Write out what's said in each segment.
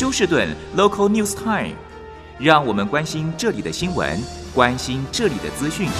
休士顿 Local News Time，让我们关心这里的新闻，关心这里的资讯。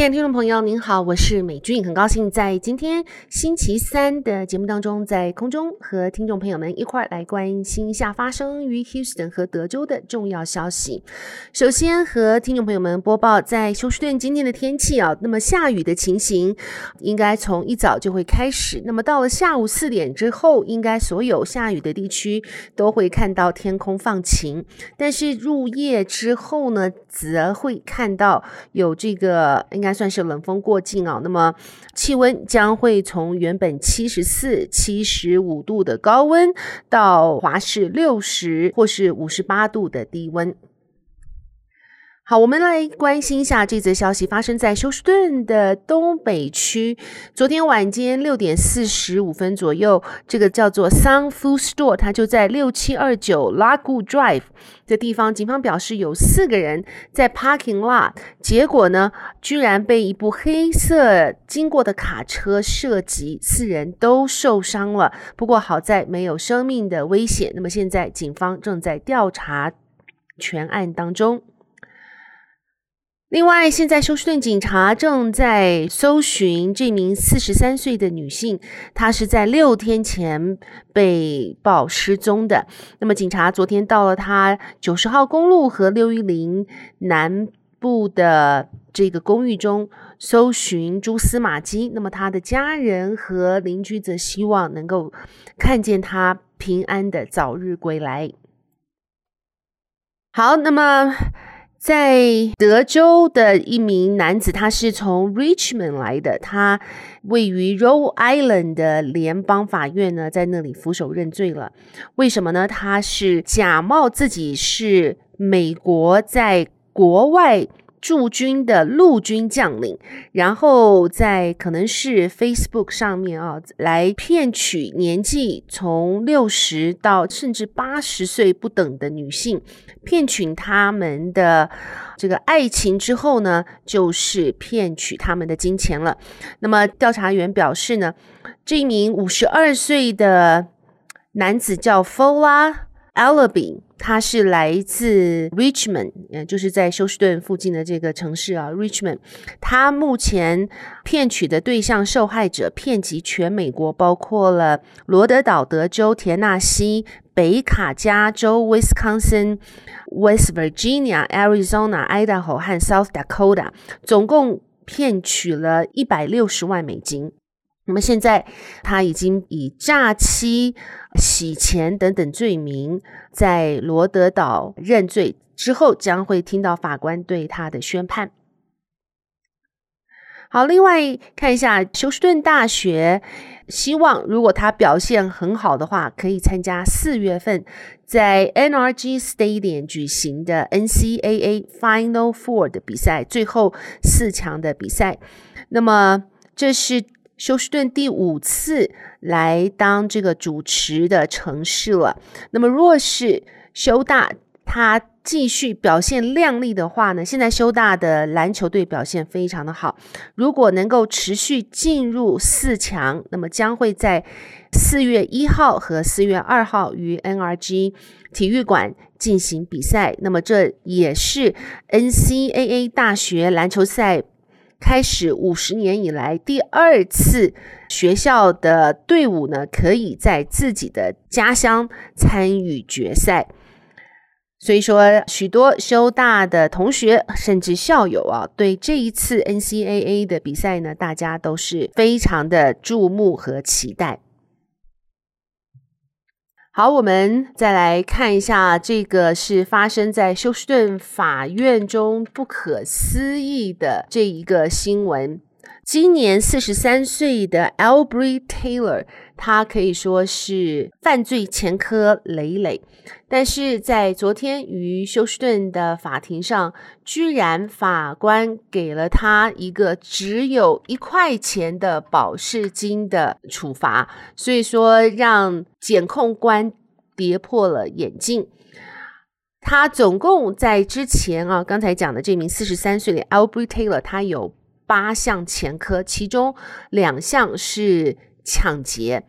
亲爱的听众朋友，您好，我是美俊，很高兴在今天星期三的节目当中，在空中和听众朋友们一块儿来关心一下发生于 Houston 和德州的重要消息。首先和听众朋友们播报在休斯顿今天的天气啊，那么下雨的情形应该从一早就会开始，那么到了下午四点之后，应该所有下雨的地区都会看到天空放晴，但是入夜之后呢，则会看到有这个。应该算是冷风过境啊，那么气温将会从原本七十四、七十五度的高温，到华氏六十或是五十八度的低温。好，我们来关心一下这则消息，发生在休斯顿的东北区。昨天晚间六点四十五分左右，这个叫做 Sun Food Store，它就在六七二九 Lago Drive 的地方。警方表示有四个人在 parking lot，结果呢，居然被一部黑色经过的卡车射击，四人都受伤了。不过好在没有生命的危险。那么现在警方正在调查全案当中。另外，现在休斯顿警察正在搜寻这名四十三岁的女性，她是在六天前被报失踪的。那么，警察昨天到了她九十号公路和六一零南部的这个公寓中搜寻蛛丝马迹。那么，她的家人和邻居则希望能够看见她平安的早日归来。好，那么。在德州的一名男子，他是从 Richmond 来的，他位于 Row Island 的联邦法院呢，在那里俯首认罪了。为什么呢？他是假冒自己是美国在国外驻军的陆军将领，然后在可能是 Facebook 上面啊，来骗取年纪从六十到甚至八十岁不等的女性。骗取他们的这个爱情之后呢，就是骗取他们的金钱了。那么调查员表示呢，这一名五十二岁的男子叫 Fola Alabi。他是来自 Richmond，呃，就是在休斯顿附近的这个城市啊，Richmond。他目前骗取的对象受害者遍及全美国，包括了罗德岛、德州、田纳西、北卡、加州、Wisconsin、West Virginia、Arizona、Idaho 和 South Dakota，总共骗取了一百六十万美金。那么现在他已经以诈欺、洗钱等等罪名在罗德岛认罪，之后将会听到法官对他的宣判。好，另外看一下休斯顿大学，希望如果他表现很好的话，可以参加四月份在 NRG Stadium 举行的 NCAA Final Four 的比赛，最后四强的比赛。那么这是。休斯顿第五次来当这个主持的城市了。那么，若是休大他继续表现亮丽的话呢？现在休大的篮球队表现非常的好。如果能够持续进入四强，那么将会在四月一号和四月二号于 NRG 体育馆进行比赛。那么，这也是 NCAA 大学篮球赛。开始五十年以来第二次学校的队伍呢，可以在自己的家乡参与决赛。所以说，许多修大的同学甚至校友啊，对这一次 NCAA 的比赛呢，大家都是非常的注目和期待。好，我们再来看一下，这个是发生在休斯顿法院中不可思议的这一个新闻。今年四十三岁的 Albury Taylor，他可以说是犯罪前科累累，但是在昨天于休斯顿的法庭上，居然法官给了他一个只有一块钱的保释金的处罚，所以说让检控官跌破了眼镜。他总共在之前啊，刚才讲的这名四十三岁的 Albury Taylor，他有八项前科，其中两项是抢劫。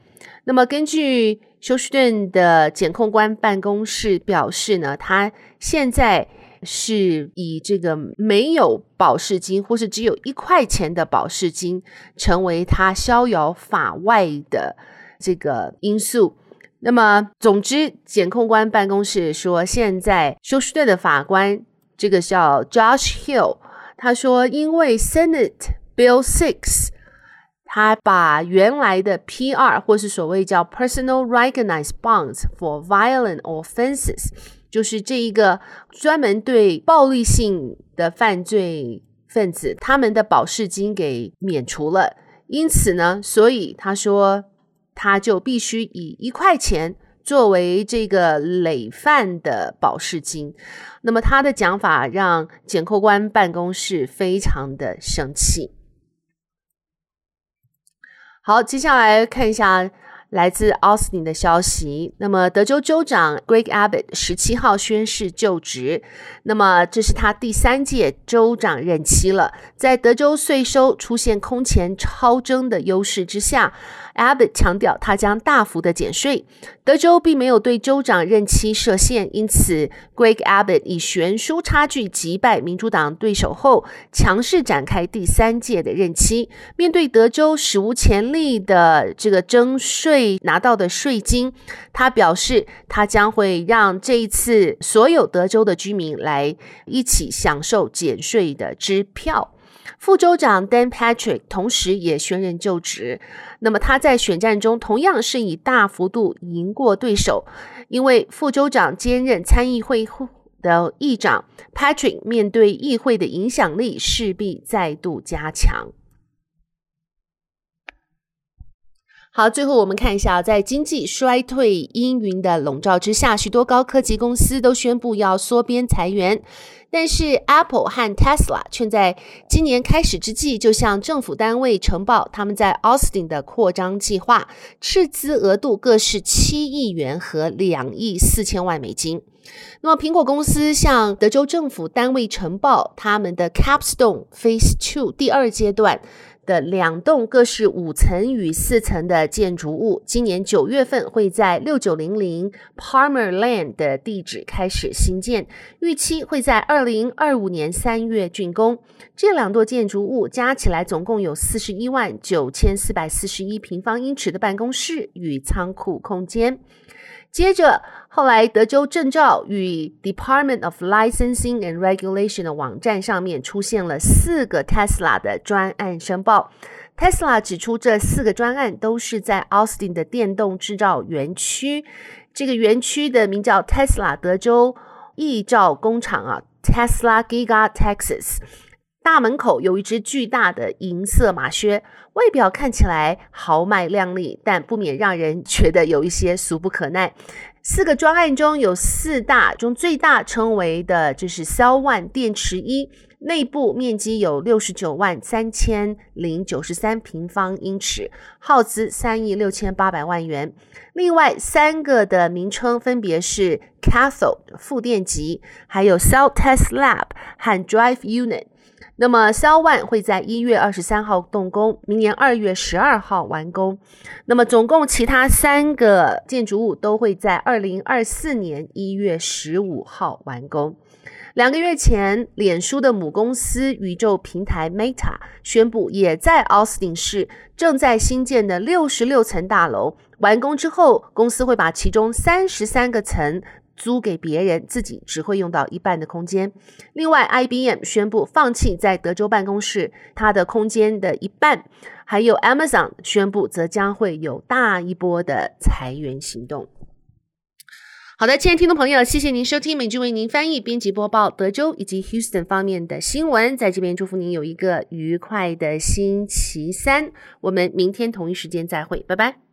那么根据休斯顿的检控官办公室表示呢，他现在是以这个没有保释金或是只有一块钱的保释金，成为他逍遥法外的这个因素。那么，总之，检控官办公室说，现在休斯顿的法官这个叫 Josh Hill，他说，因为 Senate Bill Six。他把原来的 PR 或是所谓叫 Personal Recognized Bonds for Violent Offenses，就是这一个专门对暴力性的犯罪分子他们的保释金给免除了。因此呢，所以他说他就必须以一块钱作为这个累犯的保释金。那么他的讲法让检控官办公室非常的生气。好，接下来看一下来自奥斯汀的消息。那么，德州州长 Greg Abbott 十七号宣誓就职，那么这是他第三届州长任期了。在德州税收出现空前超征的优势之下。Abbott 强调，他将大幅的减税。德州并没有对州长任期设限，因此 Greg Abbott 以悬殊差距击败民主党对手后，强势展开第三届的任期。面对德州史无前例的这个征税拿到的税金，他表示，他将会让这一次所有德州的居民来一起享受减税的支票。副州长 Dan Patrick 同时也宣任就职。那么他在选战中同样是以大幅度赢过对手，因为副州长兼任参议会的议长 Patrick 面对议会的影响力势必再度加强。好，最后我们看一下，在经济衰退阴云的笼罩之下，许多高科技公司都宣布要缩编裁员。但是，Apple 和 Tesla 却在今年开始之际就向政府单位呈报他们在 Austin 的扩张计划，斥资额度各是七亿元和两亿四千万美金。那么，苹果公司向德州政府单位呈报他们的 Capstone Phase Two 第二阶段。的两栋各是五层与四层的建筑物，今年九月份会在六九零零 Palmer Lane 的地址开始兴建，预期会在二零二五年三月竣工。这两座建筑物加起来总共有四十一万九千四百四十一平方英尺的办公室与仓库空间。接着，后来德州证照与 Department of Licensing and Regulation 的网站上面出现了四个 Tesla 的专案申报。Tesla 指出，这四个专案都是在 Austin 的电动制造园区。这个园区的名叫 Tesla 德州亿兆工厂啊，Tesla Giga Texas。大门口有一只巨大的银色马靴，外表看起来豪迈靓丽，但不免让人觉得有一些俗不可耐。四个专案中有四大中最大称为的就是 Cell One 电池一，内部面积有六十九万三千零九十三平方英尺，耗资三亿六千八百万元。另外三个的名称分别是 Castle 负电极，还有 Cell Test Lab 和 Drive Unit。那么，Cell One 会在一月二十三号动工，明年二月十二号完工。那么，总共其他三个建筑物都会在二零二四年一月十五号完工。两个月前，脸书的母公司宇宙平台 Meta 宣布，也在奥斯汀市正在新建的六十六层大楼完工之后，公司会把其中三十三个层。租给别人，自己只会用到一半的空间。另外，IBM 宣布放弃在德州办公室，它的空间的一半。还有 Amazon 宣布，则将会有大一波的裁员行动。好的，亲爱的听众朋友，谢谢您收听美君为您翻译、编辑播报德州以及 Houston 方面的新闻。在这边祝福您有一个愉快的星期三。我们明天同一时间再会，拜拜。